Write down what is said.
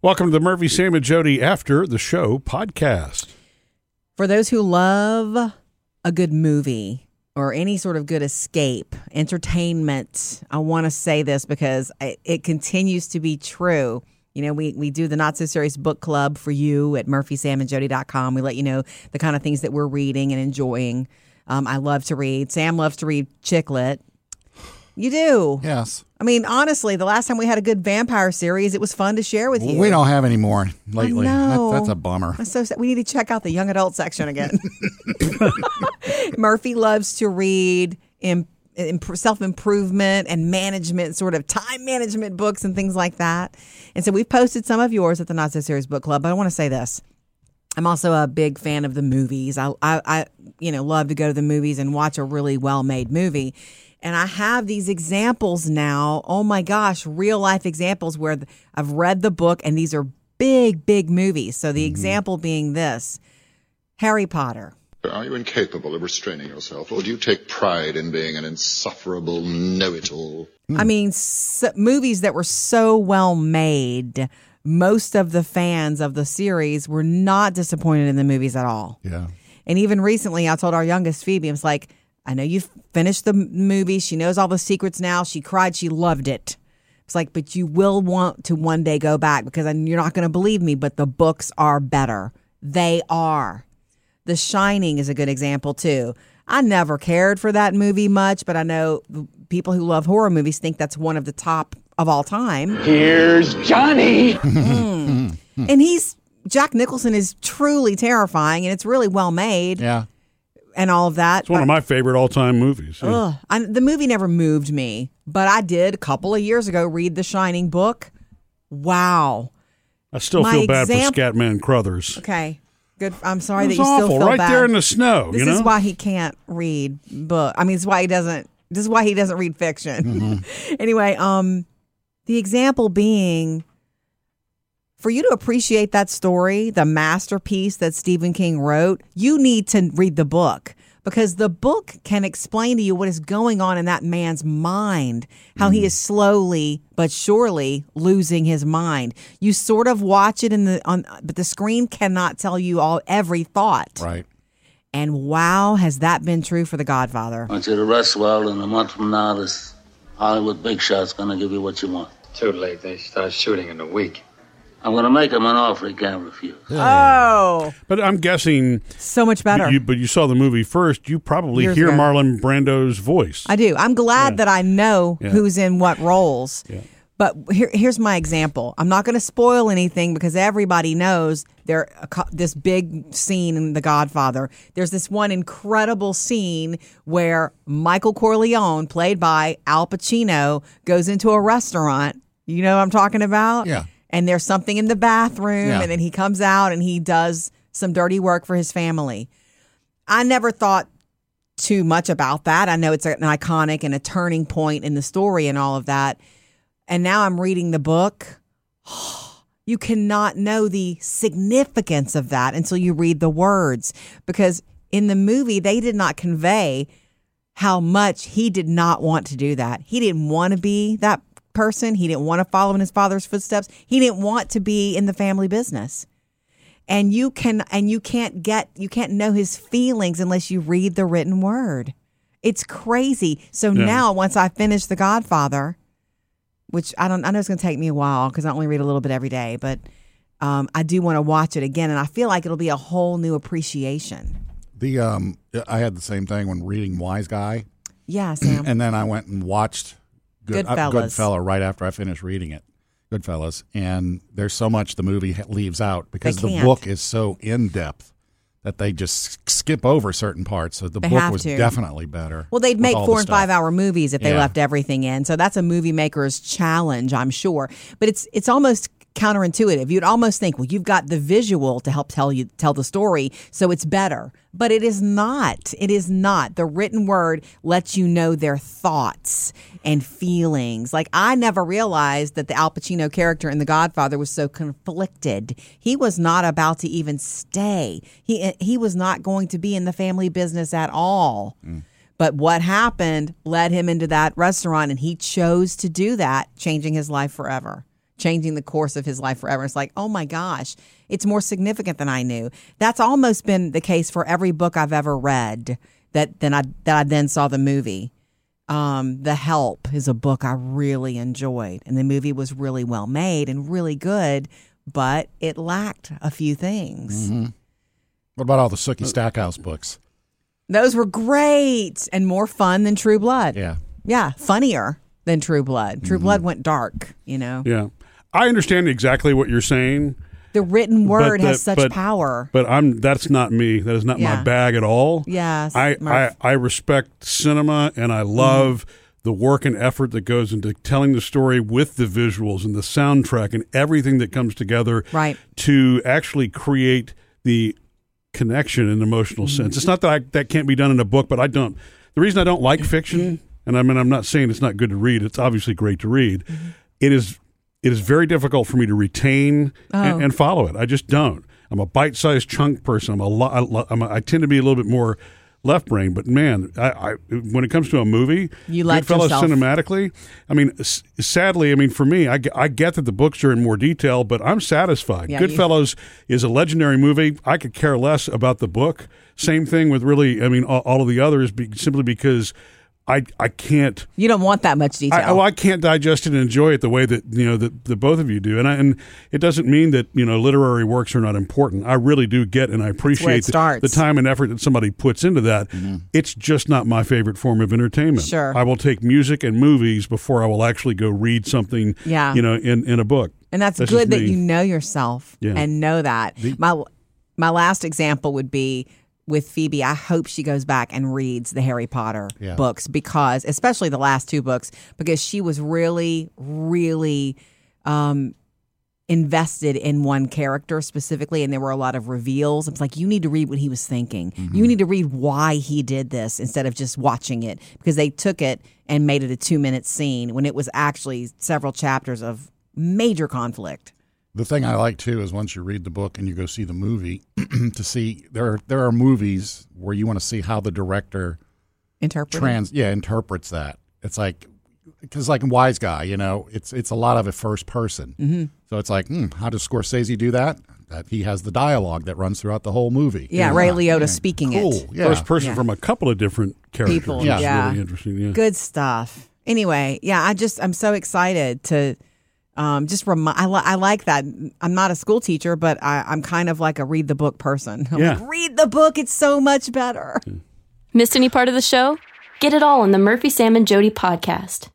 Welcome to the Murphy, Sam, and Jody After the Show podcast. For those who love a good movie or any sort of good escape, entertainment, I want to say this because it, it continues to be true. You know, we, we do the Not So Serious Book Club for you at murphysamandjody.com. We let you know the kind of things that we're reading and enjoying. Um, I love to read. Sam loves to read chick lit. You do. Yes. I mean, honestly, the last time we had a good vampire series, it was fun to share with you. We don't have any more lately. That- know. that's a bummer. That's so sad. We need to check out the young adult section again. Murphy loves to read in, self improvement and management, sort of time management books and things like that. And so we've posted some of yours at the Not So Serious Book Club. But I want to say this. I'm also a big fan of the movies. I, I, I, you know, love to go to the movies and watch a really well made movie. And I have these examples now. Oh my gosh, real life examples where I've read the book and these are big, big movies. So the mm-hmm. example being this Harry Potter. Are you incapable of restraining yourself, or do you take pride in being an insufferable know-it-all? I hmm. mean, s movies that were so well made, most of the fans of the series were not disappointed in the movies at all. Yeah. And even recently, I told our youngest Phoebe, I was like, I know you've finished the movie. She knows all the secrets now. She cried. She loved it. It's like, but you will want to one day go back because I, you're not going to believe me, but the books are better. They are. The Shining is a good example, too. I never cared for that movie much, but I know people who love horror movies think that's one of the top of all time. Here's Johnny. Hmm. And he's, Jack Nicholson is truly terrifying and it's really well made Yeah. And all of that. It's one of my favorite all time movies. Yeah. Ugh. I, the movie never moved me, but I did a couple of years ago read The Shining book. Wow. I still my feel bad for Scatman Crothers. Okay. Good. I'm sorry that you still awful, feel right bad. there in the snow. this you know, is why he can't read book. I mean, it's why he doesn't. This is why he doesn't read fiction. Mm-hmm. anyway, um, the example being for you to appreciate that story, the masterpiece that Stephen King wrote, you need to read the book because the book can explain to you what is going on in that man's mind, how Mm-hmm. he is slowly but surely losing his mind. You sort of watch it in the on but the screen cannot tell you all every thought. Right. And wow, has that been true for The Godfather? I want you to rest well, and a month from now, this Hollywood big shot's gonna give you what you want. Too late. They start shooting in a week. I'm gonna make him an offer he can't refuse. Oh, but I'm guessing. so much better. You, but you saw the movie first. You probably Years hear ago. Marlon Brando's voice. I do. I'm glad Yeah. that I know Yeah. who's in what roles. Yeah. But here, here's my example. I'm not going to spoil anything because everybody knows there a co- this big scene in The Godfather. There's this one incredible scene where Michael Corleone, played by Al Pacino, goes into a restaurant. You know what I'm talking about? Yeah. And there's something in the bathroom, Yeah. and then he comes out and he does some dirty work for his family. I never thought too much about that. I know it's an iconic and a turning point in the story and all of that. And now I'm reading the book. You cannot know the significance of that until you read the words because in the movie, they did not convey how much he did not want to do that. He didn't want to be that person. He didn't want to follow in his father's footsteps. He didn't want to be in the family business and you can and you can't get you can't know his feelings unless you read the written word it's crazy so Yeah. now once i finish the godfather which i don't i know it's going to take me a while because i only read a little bit every day but um, i do want to watch it again and i feel like it'll be a whole new appreciation The um, I had the same thing when reading Wise Guy, yeah sam and then I went and watched Good, uh, Goodfellas. Goodfella right after I finished reading it. Goodfellas, and there's so much the movie leaves out because the book is so in depth that they just skip over certain parts. So the They book was to. definitely better. Well, they'd make four and stuff. five hour movies if they Yeah. left everything in. So that's a movie maker's challenge, I'm sure. But it's it's almost counterintuitive. You'd almost think, well, you've got the visual to help tell you tell the story, so it's better. But it is not. It is not. The written word lets you know their thoughts and feelings. Like I never realized that the Al Pacino character in The Godfather was so conflicted. He was not about to even stay. He he was not going to be in the family business at all. Mm. But what happened led him into that restaurant, and he chose to do that, changing his life forever. Changing the course of his life forever. It's like, oh my gosh, it's more significant than I knew. That's almost been the case for every book I've ever read that then I that I then saw the movie. Um, the Help is a book I really enjoyed, and the movie was really well made and really good, but it lacked a few things. Mm-hmm. What about all the Sookie uh, Stackhouse books? Those were great and more fun than True Blood. Yeah. Yeah, funnier than True Blood. True mm-hmm. Blood went dark, you know. Yeah. I understand exactly what you're saying, The written word has such but- power. but I'm that's not me. That is not my bag at all. Yes, I, I, Murph. I respect cinema and I love the work and effort that goes into telling the story with the visuals and the soundtrack and everything that comes together Right. to actually create the connection and emotional Mm-hmm. sense. It's not that I, that can't be done in a book, but I don't. The reason I don't like fiction, and I mean I'm not saying it's not good to read. It's obviously great to read. Mm-hmm. It is it is very difficult for me to retain Oh. and, and follow it. I just don't. I'm a bite-sized chunk person. I'm a lot. I, lo- I'm a, I tend to be a little bit more left brain, but man, I, I when it comes to a movie, You let Goodfellas yourself- cinematically. I mean, s- sadly, I mean for me, I, g- I get that the books are in more detail, but I'm satisfied. Yeah, you- Goodfellas is a legendary movie. I could care less about the book. Same thing with really, I mean, all, all of the others, be, simply because I I can't. You don't want that much detail. I, well, I can't digest it and enjoy it the way that you know that the both of you do, and I, and it doesn't mean that you know literary works are not important. I really do get and I appreciate the, the time and effort that somebody puts into that. Mm-hmm. It's just not my favorite form of entertainment. Sure. I will take music and movies before I will actually go read something. Yeah. you know, in in a book. And that's, That's good that you know yourself Yeah. and know that. my my last example would be with Phoebe. I hope she goes back and reads the Harry Potter Yeah. books because, especially the last two books, because she was really, really um, invested in one character specifically, and there were a lot of reveals. It's like you need to read what he was thinking. You need to read why he did this instead of just watching it because they took it and made it a two minute scene when it was actually several chapters of major conflict. The thing I like too is once you read the book and you go see the movie, to see there are, there are movies where you want to see how the director Interpret. trans yeah interprets that. It's like because like in Wise Guy, you know, it's it's a lot of it first person. Mm-hmm. So it's like, hmm, how does Scorsese do that? That he has the dialogue that runs throughout the whole movie. Yeah, Ray Liotta speaking cool. it. Yeah. First person Yeah. from a couple of different characters. People, which yeah. really interesting. Yeah. Good stuff. Anyway, yeah, I just I'm so excited to um, just remind. I, li- I like that. I'm not a school teacher, but I, I'm kind of like a read the book person. I'm Yeah. like, read the book. It's so much better. Missed any part of the show? Get it all on the Murphy, Sam, and Jody podcast.